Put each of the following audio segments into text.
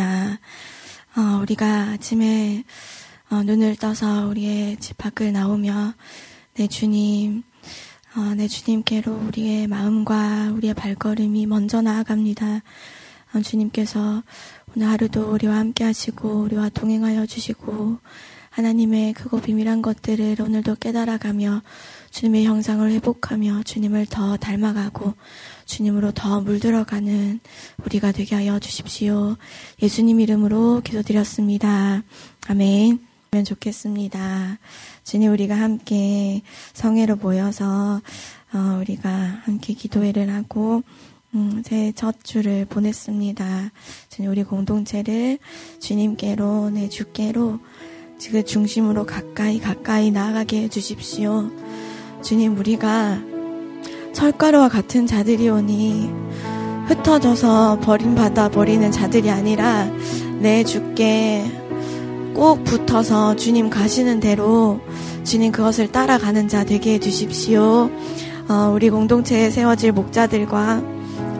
감사합니다. 어, 우리가 아침에 어, 눈을 떠서 우리의 집 밖을 나오며 내 주님, 어, 내 주님께로 우리의 마음과 우리의 발걸음이 먼저 나아갑니다. 어, 주님께서 오늘 하루도 우리와 함께 하시고 우리와 동행하여 주시고 하나님의 크고 비밀한 것들을 오늘도 깨달아가며 주님의 형상을 회복하며 주님을 더 닮아가고 주님으로 더 물들어가는 우리가 되게 하여 주십시오. 예수님 이름으로 기도드렸습니다. 아멘. 면 좋겠습니다. 주님 우리가 함께 성회로 모여서 어, 우리가 함께 기도회를 하고 음, 제 첫 주를 보냈습니다. 주님 우리 공동체를 주님께로 내 주께로 그 중심으로 가까이 가까이 나아가게 해 주십시오. 주님 우리가 철가루와 같은 자들이오니 흩어져서 버림받아 버리는 자들이 아니라 내 주께 꼭 붙어서 주님 가시는 대로 주님 그것을 따라가는 자 되게 해주십시오. 어, 우리 공동체에 세워질 목자들과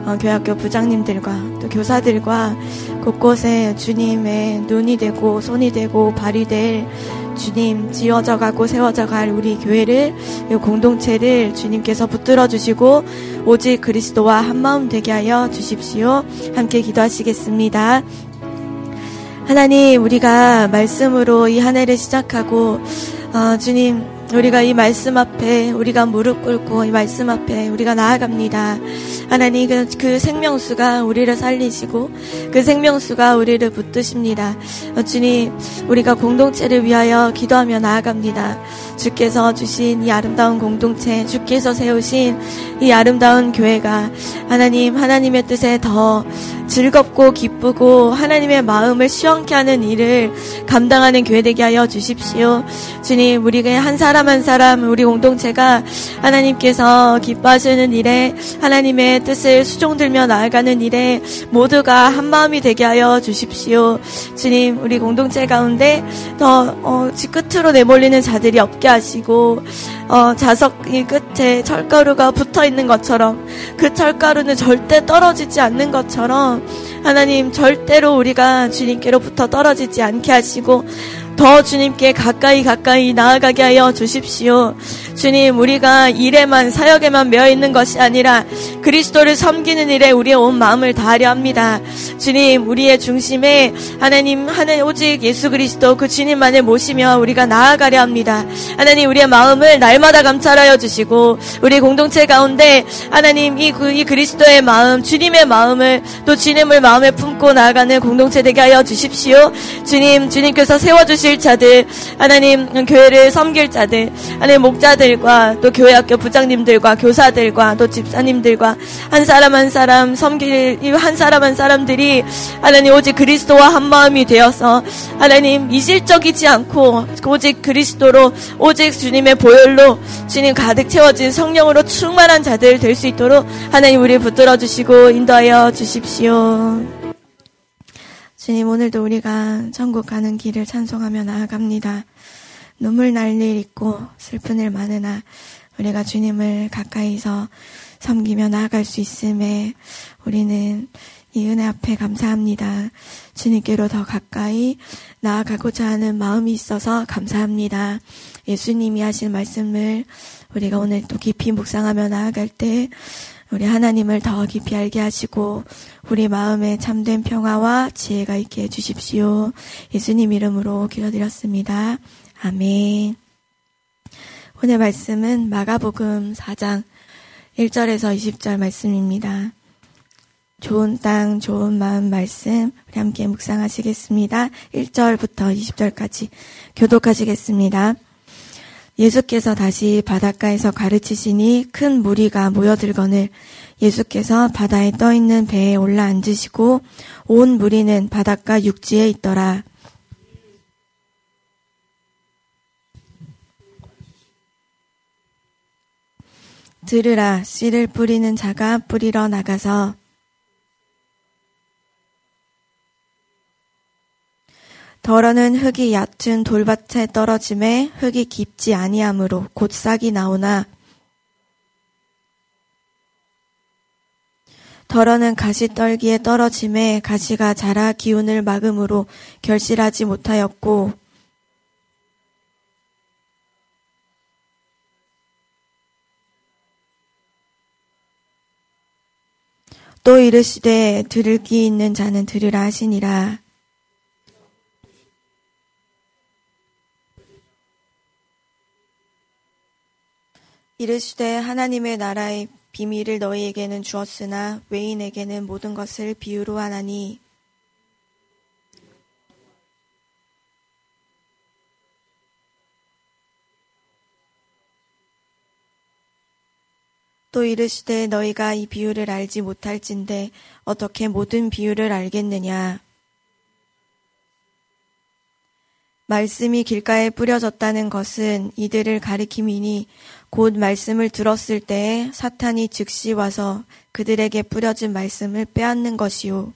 어, 교학교 부장님들과 또 교사들과 곳곳에 주님의 눈이 되고 손이 되고 발이 될 주님 지어져 가고 세워져 갈 우리 교회를 공동체를 주님께서 붙들어 주시고 오직 그리스도와 한 마음 되게 하여 주십시오. 함께 기도하시겠습니다. 하나님 우리가 말씀으로 이 한 해를 시작하고 어, 주님 우리가 이 말씀 앞에 우리가 무릎 꿇고 이 말씀 앞에 우리가 나아갑니다. 하나님 그, 그 생명수가 우리를 살리시고 그 생명수가 우리를 붙드십니다. 어, 주님 우리가 공동체를 위하여 기도하며 나아갑니다. 주께서 주신 이 아름다운 공동체, 주께서 세우신 이 아름다운 교회가 하나님 하나님의 뜻에 더 즐겁고 기쁘고 하나님의 마음을 시원케 하는 일을 감당하는 교회 되게 하여 주십시오. 주님, 우리가 한 사람 한 사람 우리 공동체가 하나님께서 기뻐하시는 일에 하나님의 뜻을 수종들며 나아가는 일에 모두가 한 마음이 되게 하여 주십시오. 주님, 우리 공동체 가운데 더 어, 끝으로 내몰리는 자들이 없게 하시고 어, 자석이 끝에 철가루가 붙어 있는 것처럼 그 철가루는 절대 떨어지지 않는 것처럼 하나님 절대로 우리가 주님께로부터 떨어지지 않게 하시고 더 주님께 가까이 가까이 나아가게 하여 주십시오. 주님, 우리가 일에만 사역에만 매여 있는 것이 아니라 그리스도를 섬기는 일에 우리의 온 마음을 다하려 합니다. 주님, 우리의 중심에 하나님 하는 오직 예수 그리스도 그 주님만을 모시며 우리가 나아가려 합니다. 하나님, 우리의 마음을 날마다 감찰하여 주시고 우리 공동체 가운데 하나님 이, 그, 이 그리스도의 마음, 주님의 마음을 또 주님을 마음에 품고 나아가는 공동체 되게 하여 주십시오. 주님, 주님께서 세워 주실 자들, 하나님 교회를 섬길 자들, 하나님 목자들 목사들과 또 교회 학교 부장님들과 교사들과 또 집사님들과 한 사람 한 사람 섬길 한 사람 한 사람들이 하나님 오직 그리스도와 한 마음이 되어서 하나님 이질적이지 않고 오직 그리스도로 오직 주님의 보혈로 주님 가득 채워진 성령으로 충만한 자들 될 수 있도록 하나님 우리 붙들어 주시고 인도하여 주십시오. 주님 오늘도 우리가 천국 가는 길을 찬송하며 나아갑니다. 눈물 날 일 있고 슬픈 일 많으나 우리가 주님을 가까이서 섬기며 나아갈 수 있음에 우리는 이 은혜 앞에 감사합니다. 주님께로 더 가까이 나아가고자 하는 마음이 있어서 감사합니다. 예수님이 하신 말씀을 우리가 오늘 또 깊이 묵상하며 나아갈 때 우리 하나님을 더 깊이 알게 하시고 우리 마음에 참된 평화와 지혜가 있게 해주십시오. 예수님 이름으로 기도드렸습니다. 아멘. 오늘 말씀은 마가복음 4장 1절에서 20절 말씀입니다. 좋은 땅, 좋은 마음 말씀 우리 함께 묵상하시겠습니다. 1절부터 20절까지 교독하시겠습니다. 예수께서 다시 바닷가에서 가르치시니 큰 무리가 모여들거늘 예수께서 바다에 떠 있는 배에 올라 앉으시고 온 무리는 바닷가 육지에 있더라. 들으라 씨를 뿌리는 자가 뿌리러 나가서 덜어는 흙이 얕은 돌밭에 떨어짐에 흙이 깊지 아니하므로 곧 싹이 나오나 덜어는 가시 떨기에 떨어짐에 가시가 자라 기운을 막음으로 결실하지 못하였고 또 이르시되 들을 귀 있는 자는 들으라 하시니라. 이르시되 하나님의 나라의 비밀을 너희에게는 주었으나 외인에게는 모든 것을 비유로 하나니. 또 이르시되 너희가 이 비유를 알지 못할진데 어떻게 모든 비유를 알겠느냐 말씀이 길가에 뿌려졌다는 것은 이들을 가리킴이니 곧 말씀을 들었을 때에 사탄이 즉시 와서 그들에게 뿌려진 말씀을 빼앗는 것이요.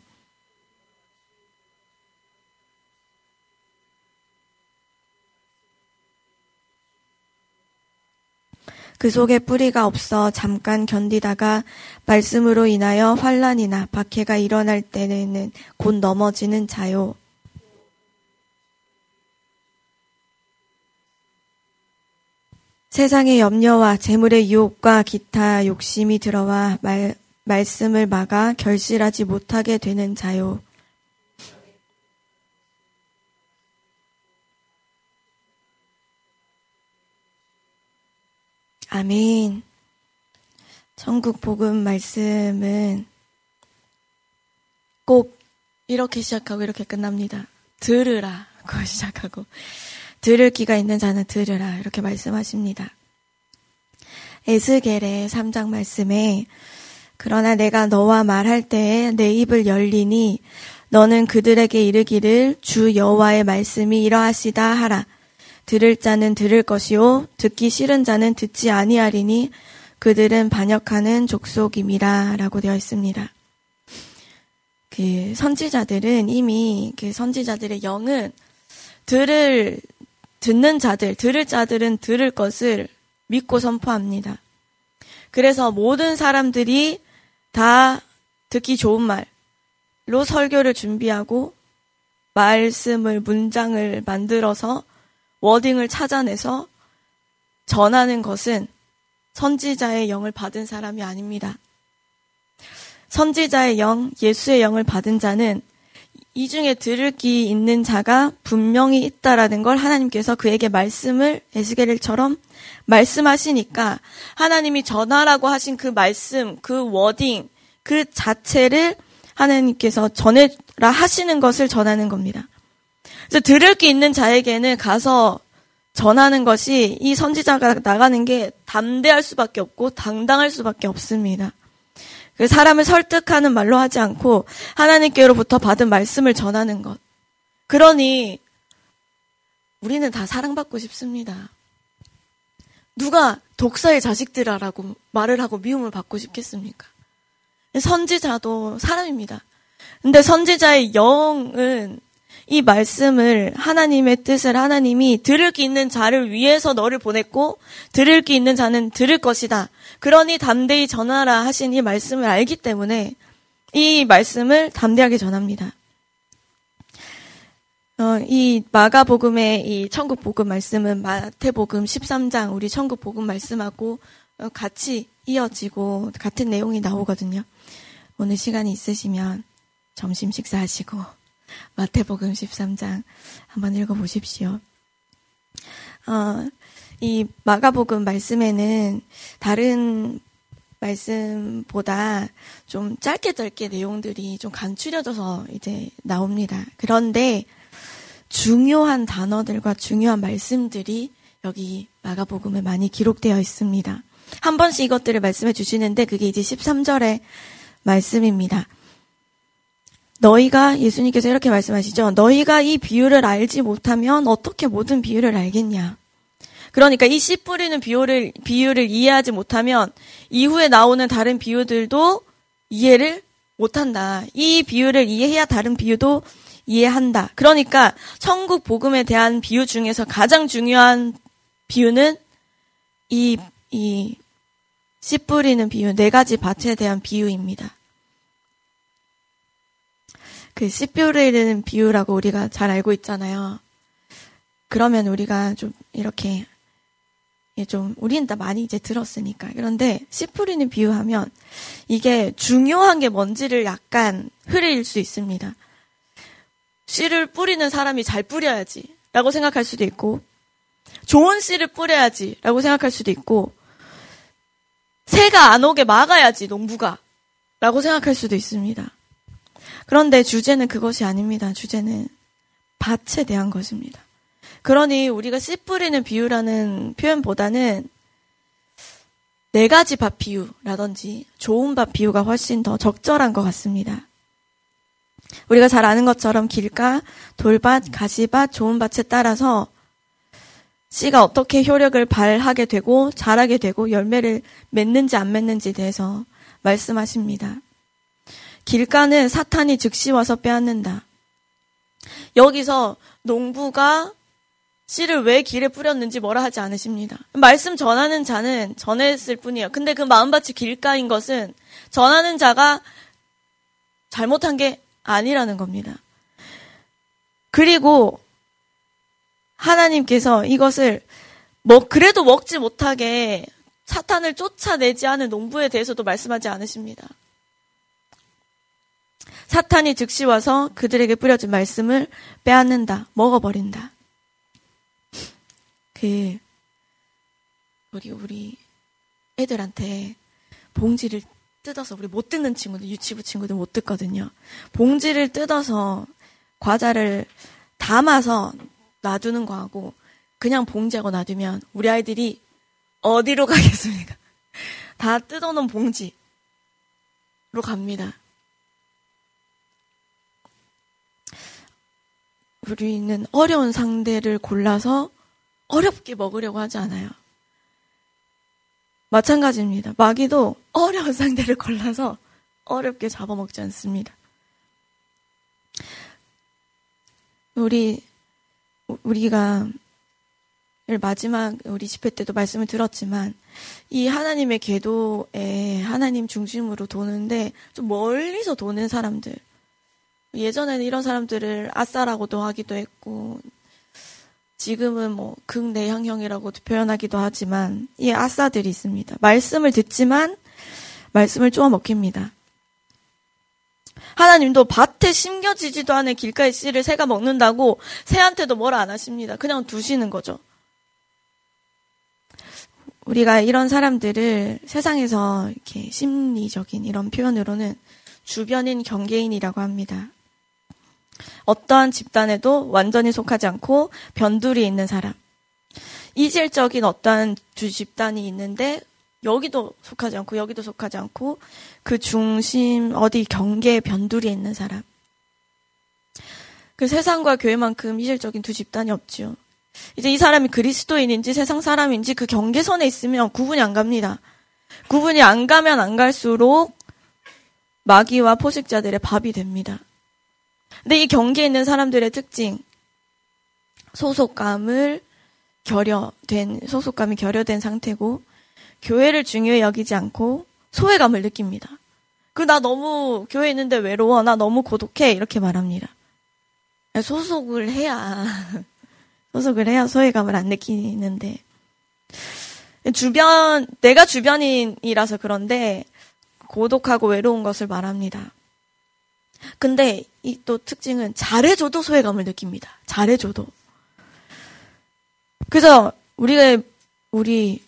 그 속에 뿌리가 없어 잠깐 견디다가 말씀으로 인하여 환란이나 박해가 일어날 때는 곧 넘어지는 자요. 세상의 염려와 재물의 유혹과 기타 욕심이 들어와 말, 말씀을 막아 결실하지 못하게 되는 자요. 아멘. 천국 복음 말씀은 꼭 이렇게 시작하고 이렇게 끝납니다. 들으라고 시작하고 들을 기가 있는 자는 들으라 이렇게 말씀하십니다. 에스겔의 3장 말씀에 그러나 내가 너와 말할 때에 내 입을 열리니 너는 그들에게 이르기를 주 여호와의 말씀이 이러하시다 하라. 들을 자는 들을 것이요 듣기 싫은 자는 듣지 아니하리니 그들은 반역하는 족속임이라라고 되어 있습니다. 그 선지자들은 이미 그 선지자들의 영은 들을 듣는 자들, 들을 자들은 들을 것을 믿고 선포합니다. 그래서 모든 사람들이 다 듣기 좋은 말로 설교를 준비하고 말씀을, 문장을 만들어서 워딩을 찾아내서 전하는 것은 선지자의 영을 받은 사람이 아닙니다. 선지자의 영, 예수의 영을 받은 자는 이 중에 들을 귀 있는 자가 분명히 있다라는 걸 하나님께서 그에게 말씀을 에스겔처럼 말씀하시니까 하나님이 전하라고 하신 그 말씀, 그 워딩, 그 자체를 하나님께서 전해라 하시는 것을 전하는 겁니다. 그래서 들을 게 있는 자에게는 가서 전하는 것이 이 선지자가 나가는 게 담대할 수밖에 없고 당당할 수밖에 없습니다. 그 사람을 설득하는 말로 하지 않고 하나님께로부터 받은 말씀을 전하는 것. 그러니 우리는 다 사랑받고 싶습니다. 누가 독사의 자식들아라고 말을 하고 미움을 받고 싶겠습니까? 선지자도 사람입니다. 근데 선지자의 영은 이 말씀을 하나님의 뜻을 하나님이 들을 기 있는 자를 위해서 너를 보냈고 들을 기 있는 자는 들을 것이다. 그러니 담대히 전하라 하신 이 말씀을 알기 때문에 이 말씀을 담대하게 전합니다. 어, 이 마가복음의 이 천국 복음 말씀은 마태복음 13장 우리 천국 복음 말씀하고 어, 같이 이어지고 같은 내용이 나오거든요. 오늘 시간이 있으시면 점심 식사하시고 마태복음 13장 한번 읽어보십시오. 어, 이 마가복음 말씀에는 다른 말씀보다 좀 짧게 짧게 내용들이 좀 간추려져서 이제 나옵니다. 그런데 중요한 단어들과 중요한 말씀들이 여기 마가복음에 많이 기록되어 있습니다. 한 번씩 이것들을 말씀해 주시는데 그게 이제 13절의 말씀입니다. 너희가 예수님께서 이렇게 말씀하시죠. 너희가 이 비유를 알지 못하면 어떻게 모든 비유를 알겠냐? 그러니까 이 씨 뿌리는 비유를 비유를 이해하지 못하면 이후에 나오는 다른 비유들도 이해를 못한다. 이 비유를 이해해야 다른 비유도 이해한다. 그러니까 천국 복음에 대한 비유 중에서 가장 중요한 비유는 이, 이, 씨 뿌리는 비유, 네 가지 밭에 대한 비유입니다. 씨 뿌리는 비유라고 우리가 잘 알고 있잖아요. 그러면 우리가 좀 이렇게 좀 우리는 다 많이 이제 들었으니까 그런데 씨 뿌리는 비유하면 이게 중요한 게 뭔지를 약간 흐릴 수 있습니다. 씨를 뿌리는 사람이 잘 뿌려야지라고 생각할 수도 있고 좋은 씨를 뿌려야지라고 생각할 수도 있고 새가 안 오게 막아야지 농부가 라고 생각할 수도 있습니다. 그런데 주제는 그것이 아닙니다. 주제는 밭에 대한 것입니다. 그러니 우리가 씨 뿌리는 비유라는 표현보다는 네 가지 밭 비유라든지 좋은 밭 비유가 훨씬 더 적절한 것 같습니다. 우리가 잘 아는 것처럼 길가, 돌밭, 가시밭, 좋은 밭에 따라서 씨가 어떻게 효력을 발하게 되고 자라게 되고 열매를 맺는지 안 맺는지에 대해서 말씀하십니다. 길가는 사탄이 즉시 와서 빼앗는다. 여기서 농부가 씨를 왜 길에 뿌렸는지 뭐라 하지 않으십니다. 말씀 전하는 자는 전했을 뿐이에요. 근데 그 마음밭이 길가인 것은 전하는 자가 잘못한 게 아니라는 겁니다. 그리고 하나님께서 이것을 뭐 그래도 먹지 못하게 사탄을 쫓아내지 않은 농부에 대해서도 말씀하지 않으십니다. 사탄이 즉시 와서 그들에게 뿌려준 말씀을 빼앗는다, 먹어버린다. 그 우리 우리 애들한테 봉지를 뜯어서 우리 못 듣는 친구들 유치부 친구들 못 듣거든요. 봉지를 뜯어서 과자를 담아서 놔두는 거하고 그냥 봉지하고 놔두면 우리 아이들이 어디로 가겠습니까? 다 뜯어놓은 봉지로 갑니다. 우리는 어려운 상대를 골라서 어렵게 먹으려고 하지 않아요. 마찬가지입니다. 마귀도 어려운 상대를 골라서 어렵게 잡아먹지 않습니다. 우리, 우리가 마지막 우리 집회 때도 말씀을 들었지만 이 하나님의 궤도에 하나님 중심으로 도는데 좀 멀리서 도는 사람들 예전에는 이런 사람들을 아싸라고도 하기도 했고 지금은 뭐 극내향형이라고 표현하기도 하지만 이 아싸들이 있습니다. 말씀을 듣지만 말씀을 쪼아 먹힙니다. 하나님도 밭에 심겨지지도 않은 길가의 씨를 새가 먹는다고 새한테도 뭐라 안 하십니다. 그냥 두시는 거죠. 우리가 이런 사람들을 세상에서 이렇게 심리적인 이런 표현으로는 주변인 경계인이라고 합니다. 어떠한 집단에도 완전히 속하지 않고 변두리 있는 사람. 이질적인 어떠한 주 집단이 있는데 여기도 속하지 않고 여기도 속하지 않고 그 중심 어디 경계에 변두리 있는 사람. 그 세상과 교회만큼 이질적인 두 집단이 없지요. 이제 이 사람이 그리스도인인지 세상 사람인지 그 경계선에 있으면 구분이 안 갑니다. 구분이 안 가면 안 갈수록 마귀와 포식자들의 밥이 됩니다. 근데 이 경계에 있는 사람들의 특징, 소속감을 결여된, 소속감이 결여된 상태고, 교회를 중요히 여기지 않고 소외감을 느낍니다. 그, 나 너무 교회에 있는데 외로워. 나 너무 고독해. 이렇게 말합니다. 소속을 해야, 소속을 해야 소외감을 안 느끼는데. 주변, 내가 주변인이라서 그런데 고독하고 외로운 것을 말합니다. 근데 이 또 특징은 잘해줘도 소외감을 느낍니다. 잘해줘도. 그래서 우리가 우리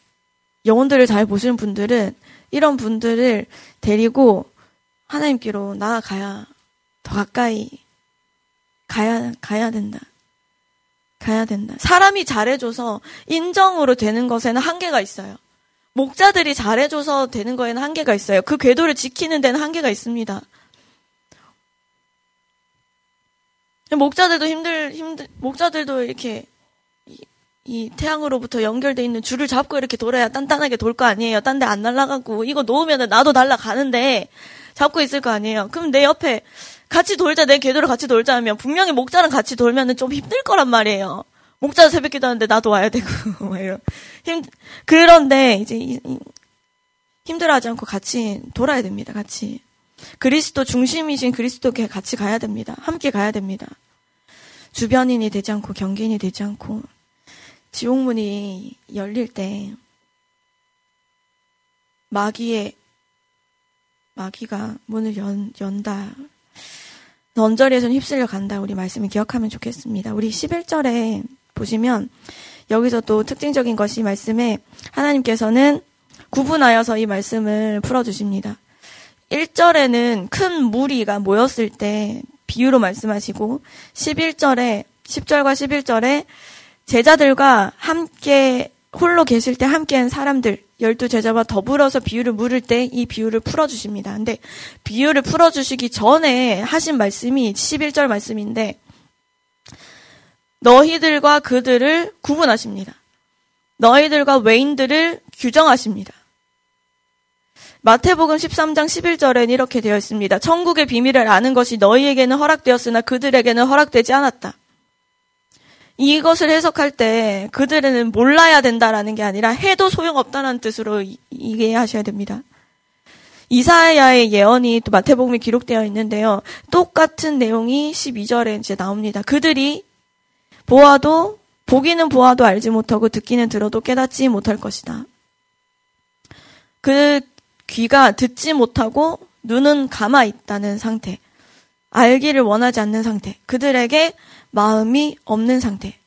영혼들을 잘 보시는 분들은 이런 분들을 데리고 하나님께로 나아가야 더 가까이 가야 가야 된다. 가야 된다. 사람이 잘해줘서 인정으로 되는 것에는 한계가 있어요. 목자들이 잘해줘서 되는 거에는 한계가 있어요. 그 궤도를 지키는 데는 한계가 있습니다. 목자들도 힘들, 힘들, 목자들도 이렇게 이, 이 태양으로부터 연결돼 있는 줄을 잡고 이렇게 돌아야 단단하게 돌 거 아니에요. 딴 데 안 날아가고 이거 놓으면 나도 날아가는데 잡고 있을 거 아니에요. 그럼 내 옆에 같이 돌자, 내 궤도를 같이 돌자 하면 분명히 목자랑 같이 돌면은 좀 힘들 거란 말이에요. 목자 새벽 기도 하는데 나도 와야 되고, 힘, 그런데 이제 힘들어하지 않고 같이 돌아야 됩니다. 같이. 그리스도 중심이신 그리스도께 같이 가야 됩니다. 함께 가야 됩니다. 주변인이 되지 않고 경계인이 되지 않고 지옥문이 열릴 때 마귀의 마귀가 문을 연, 연다. 언저리에서는 휩쓸려 간다. 우리 말씀을 기억하면 좋겠습니다. 우리 11절에 보시면 여기서 또 특징적인 것이 말씀에 하나님께서는 구분하여서 이 말씀을 풀어주십니다. 1절에는 큰 무리가 모였을 때 비유로 말씀하시고 11절에 10절과 11절에 제자들과 함께 홀로 계실 때 함께한 사람들 열두 제자와 더불어서 비유를 물을 때 이 비유를 풀어주십니다. 근데 비유를 풀어주시기 전에 하신 말씀이 11절 말씀인데 너희들과 그들을 구분하십니다. 너희들과 외인들을 규정하십니다. 마태복음 13장 11절엔 이렇게 되어 있습니다. 천국의 비밀을 아는 것이 너희에게는 허락되었으나 그들에게는 허락되지 않았다. 이것을 해석할 때 그들은 몰라야 된다라는 게 아니라 해도 소용없다는 뜻으로 이해하셔야 됩니다. 이사야의 예언이 또 마태복음에 기록되어 있는데요. 똑같은 내용이 12절에 이제 나옵니다. 그들이 보아도 보기는 보아도 알지 못하고 듣기는 들어도 깨닫지 못할 것이다. 그 귀가 듣지 못하고 눈은 감아 있다는 상태. 알기를 원하지 않는 상태. 그들에게 마음이 없는 상태.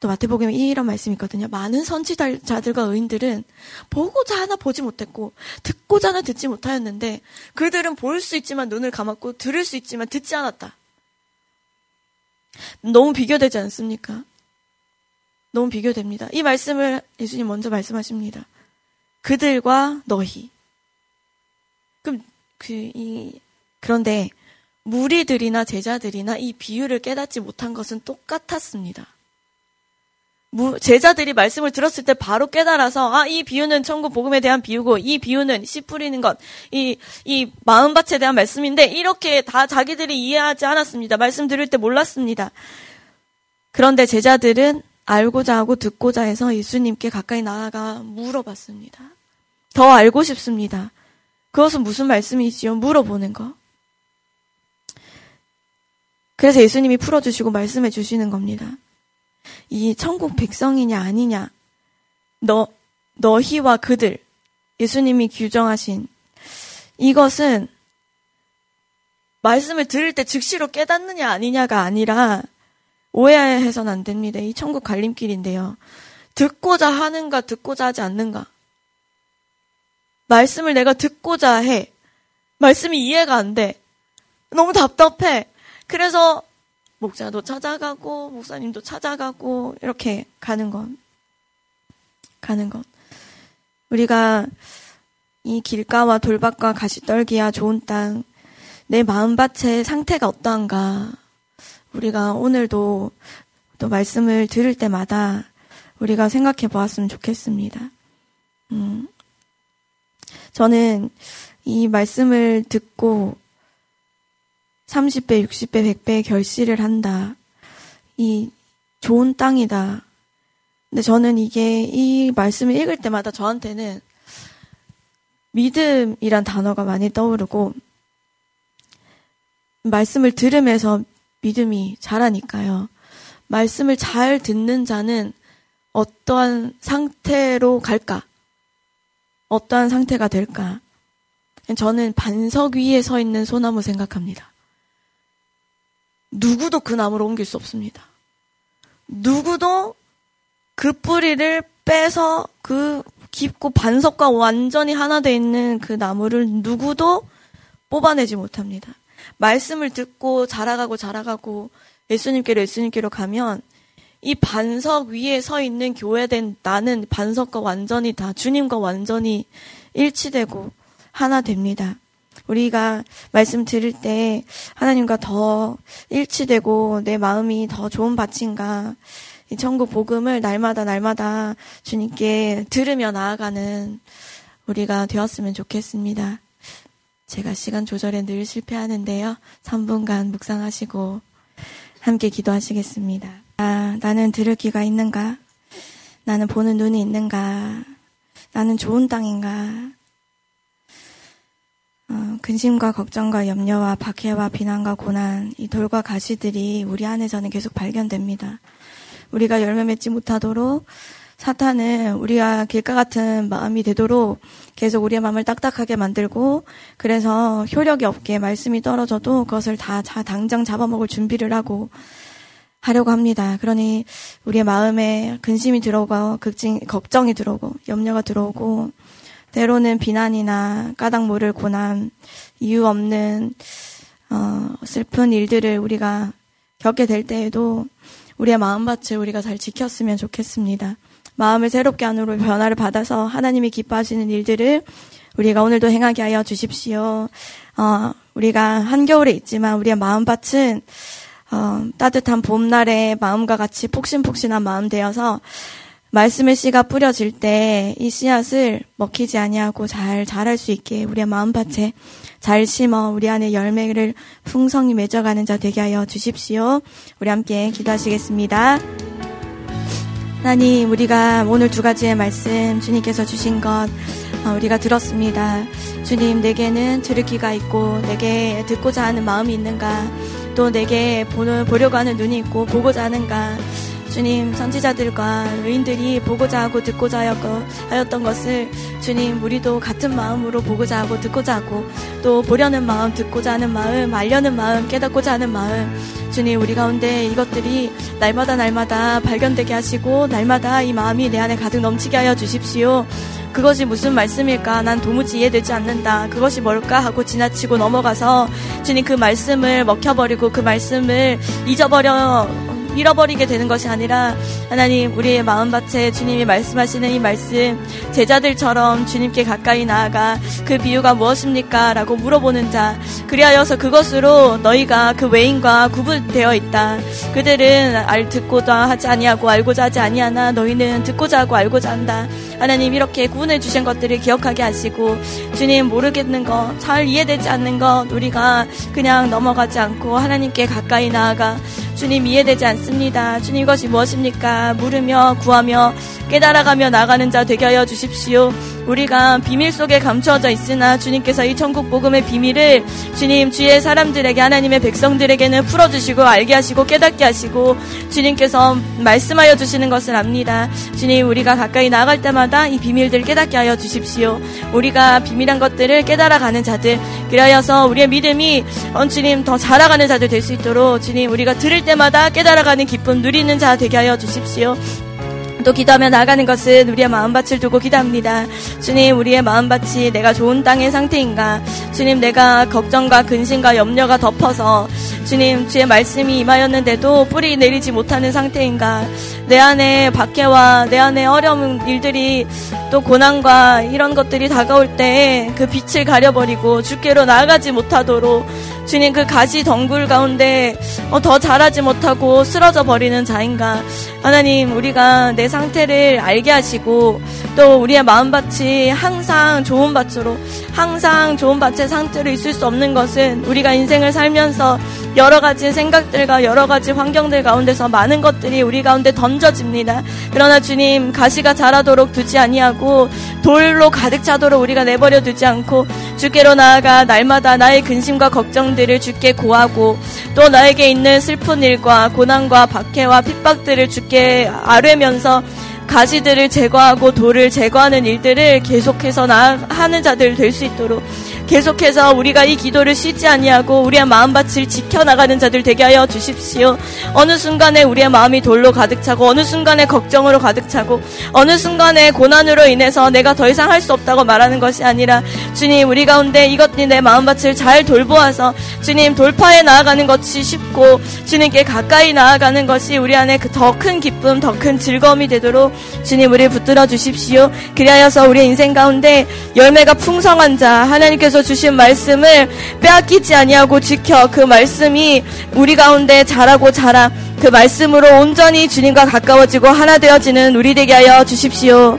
또 마태복음에 이런 말씀이 있거든요. 많은 선지자들과 의인들은 보고자 하나 보지 못했고 듣고자 하나 듣지 못하였는데 그들은 볼 수 있지만 눈을 감았고 들을 수 있지만 듣지 않았다. 너무 비교되지 않습니까? 너무 비교됩니다. 이 말씀을 예수님 먼저 말씀하십니다. 그들과 너희. 그럼 그 이 그런데 무리들이나 제자들이나 이 비유를 깨닫지 못한 것은 똑같았습니다. 제자들이 말씀을 들었을 때 바로 깨달아서 아 이 비유는 천국 복음에 대한 비유고 이 비유는 씨 뿌리는 것 이 이 마음밭에 대한 말씀인데 이렇게 다 자기들이 이해하지 않았습니다. 말씀 들을 때 몰랐습니다. 그런데 제자들은 알고자 하고 듣고자 해서 예수님께 가까이 나아가 물어봤습니다. 더 알고 싶습니다. 그것은 무슨 말씀이지요? 물어보는 거. 그래서 예수님이 풀어주시고 말씀해 주시는 겁니다. 이 천국 백성이냐 아니냐, 너, 너희와 그들, 예수님이 규정하신 이것은 말씀을 들을 때 즉시로 깨닫느냐 아니냐가 아니라 오해해서는 안 됩니다. 이 천국 갈림길인데요. 듣고자 하는가 듣고자 하지 않는가. 말씀을 내가 듣고자 해. 말씀이 이해가 안 돼. 너무 답답해. 그래서 목자도 찾아가고 목사님도 찾아가고 이렇게 가는 것. 가는 것. 우리가 이 길가와 돌밭과 가시떨기야 좋은 땅, 내 마음밭의 상태가 어떠한가. 우리가 오늘도 또 말씀을 들을 때마다 우리가 생각해 보았으면 좋겠습니다. 음, 저는 이 말씀을 듣고 30배, 60배, 100배 결실을 한다. 이 좋은 땅이다. 근데 저는 이게 이 말씀을 읽을 때마다 저한테는 믿음이란 단어가 많이 떠오르고 말씀을 들으면서 믿음이 자라니까요. 말씀을 잘 듣는 자는 어떠한 상태로 갈까? 어떠한 상태가 될까? 저는 반석 위에 서 있는 소나무 생각합니다. 누구도 그 나무를 옮길 수 없습니다. 누구도 그 뿌리를 빼서 그 깊고 반석과 완전히 하나 돼 있는 그 나무를 누구도 뽑아내지 못합니다. 말씀을 듣고 자라가고 자라가고 예수님께로 예수님께로 가면 이 반석 위에 서 있는 교회된 나는 반석과 완전히 다 주님과 완전히 일치되고 하나 됩니다. 우리가 말씀 들을 때 하나님과 더 일치되고 내 마음이 더 좋은 밭인가 이 천국 복음을 날마다 날마다 주님께 들으며 나아가는 우리가 되었으면 좋겠습니다. 제가 시간 조절에 늘 실패하는데요. 3분간 묵상하시고 함께 기도하시겠습니다. 아, 나는 들을 귀가 있는가? 나는 보는 눈이 있는가? 나는 좋은 땅인가? 근심과 걱정과 염려와 박해와 비난과 고난, 이 돌과 가시들이 우리 안에서는 계속 발견됩니다. 우리가 열매 맺지 못하도록 사탄은 우리가 길가 같은 마음이 되도록 계속 우리의 마음을 딱딱하게 만들고 그래서 효력이 없게 말씀이 떨어져도 그것을 다, 다 당장 잡아먹을 준비를 하고 하려고 합니다. 그러니 우리의 마음에 근심이 들어오고 걱정, 걱정이 들어오고 염려가 들어오고 때로는 비난이나 까닭 모를 고난, 이유 없는 어, 슬픈 일들을 우리가 겪게 될 때에도 우리의 마음밭을 우리가 잘 지켰으면 좋겠습니다. 마음을 새롭게 안으로 변화를 받아서 하나님이 기뻐하시는 일들을 우리가 오늘도 행하게 하여 주십시오. 어, 우리가 한겨울에 있지만 우리의 마음밭은 어, 따뜻한 봄날의 마음과 같이 폭신폭신한 마음 되어서 말씀의 씨가 뿌려질 때 이 씨앗을 먹히지 아니하고 잘 자랄 수 있게 우리의 마음밭에 잘 심어 우리 안에 열매를 풍성히 맺어가는 자 되게 하여 주십시오. 우리 함께 기도하시겠습니다. 하나님, 우리가 오늘 두 가지의 말씀 주님께서 주신 것 어, 우리가 들었습니다. 주님, 내게는 들을 귀가 있고 내게 듣고자 하는 마음이 있는가? 또 내게 보는, 보려고 하는 눈이 있고 보고자 하는가? 주님 선지자들과 의인들이 보고자 하고 듣고자 하였던 것을 주님 우리도 같은 마음으로 보고자 하고 듣고자 하고 또 보려는 마음 듣고자 하는 마음 알려는 마음 깨닫고자 하는 마음 주님 우리 가운데 이것들이 날마다 날마다 발견되게 하시고 날마다 이 마음이 내 안에 가득 넘치게 하여 주십시오. 그것이 무슨 말씀일까? 난 도무지 이해되지 않는다. 그것이 뭘까? 하고 지나치고 넘어가서 주님 그 말씀을 먹혀버리고 그 말씀을 잊어버려 잃어버리게 되는 것이 아니라 하나님 우리의 마음밭에 주님이 말씀하시는 이 말씀 제자들처럼 주님께 가까이 나아가 그 비유가 무엇입니까? 라고 물어보는 자 그리하여서 그것으로 너희가 그 외인과 구분되어 있다. 그들은 알 듣고자 하지 아니하고 알고자 하지 아니하나 너희는 듣고자 하고 알고자 한다. 하나님 이렇게 구분해 주신 것들을 기억하게 하시고 주님 모르겠는 것잘 이해되지 않는 것 우리가 그냥 넘어가지 않고 하나님께 가까이 나아가 주님 이해되지 않습니다. 주님 이것이 무엇입니까? 물으며 구하며 깨달아가며 나가는 자 되게 하여 주십시오. 우리가 비밀 속에 감추어져 있으나 주님께서 이 천국 복음의 비밀을 주님 주의 사람들에게 하나님의 백성들에게는 풀어주시고 알게 하시고 깨닫게 하시고 주님께서 말씀하여 주시는 것을 압니다. 주님 우리가 가까이 나갈 때마다 이 비밀들 깨닫게 하여 주십시오. 우리가 비밀한 것들을 깨달아가는 자들 그리하여서 우리의 믿음이 어, 주님 더 자라가는 자들 될 수 있도록 주님 우리가 들을 때마다 깨달아가는 기쁨 누리는 자 되게 하여 주십시오. 또 기도하며 나가는 것은 우리의 마음밭을 두고 기도합니다. 주님, 우리의 마음밭이 내가 좋은 땅의 상태인가? 주님, 내가 걱정과 근심과 염려가 덮어서 주님, 주의 말씀이 임하였는데도 뿌리 내리지 못하는 상태인가? 내 안에 박해와 내 안에 어려운 일들이 또 고난과 이런 것들이 다가올 때 그 빛을 가려버리고 주께로 나아가지 못하도록 주님 그 가시 덩굴 가운데 어, 더 자라지 못하고 쓰러져 버리는 자인가 하나님 우리가 내 상태를 알게 하시고 또 우리의 마음밭이 항상 좋은 밭으로 항상 좋은 밭의 상태로 있을 수 없는 것은 우리가 인생을 살면서 여러 가지 생각들과 여러 가지 환경들 가운데서 많은 것들이 우리 가운데 던져집니다. 그러나 주님 가시가 자라도록 두지 아니하고 돌로 가득 차도록 우리가 내버려 두지 않고 주께로 나아가 날마다 나의 근심과 걱정들을 주께 고하고 또 나에게 있는 슬픈 일과 고난과 박해와 핍박들을 주께 아뢰면서 가시들을 제거하고 돌을 제거하는 일들을 계속해서 나 하는 자들 될 수 있도록 계속해서 우리가 이 기도를 쉬지 아니하고 우리의 마음밭을 지켜나가는 자들 되게 하여 주십시오. 어느 순간에 우리의 마음이 돌로 가득 차고 어느 순간에 걱정으로 가득 차고 어느 순간에 고난으로 인해서 내가 더 이상 할 수 없다고 말하는 것이 아니라 주님 우리 가운데 이것이 내 마음밭을 잘 돌보아서 주님 돌파해 나아가는 것이 쉽고 주님께 가까이 나아가는 것이 우리 안에 그 더 큰 기쁨 더 큰 즐거움이 되도록 주님 우리 붙들어 주십시오. 그리하여서 우리 인생 가운데 열매가 풍성한 자 하나 님께서 주신 말씀을 빼앗기지 아니하고 지켜 그 말씀이 우리 가운데 자라고 자라 그 말씀으로 온전히 주님과 가까워지고 하나 되어지는 우리 되게 하여 주십시오.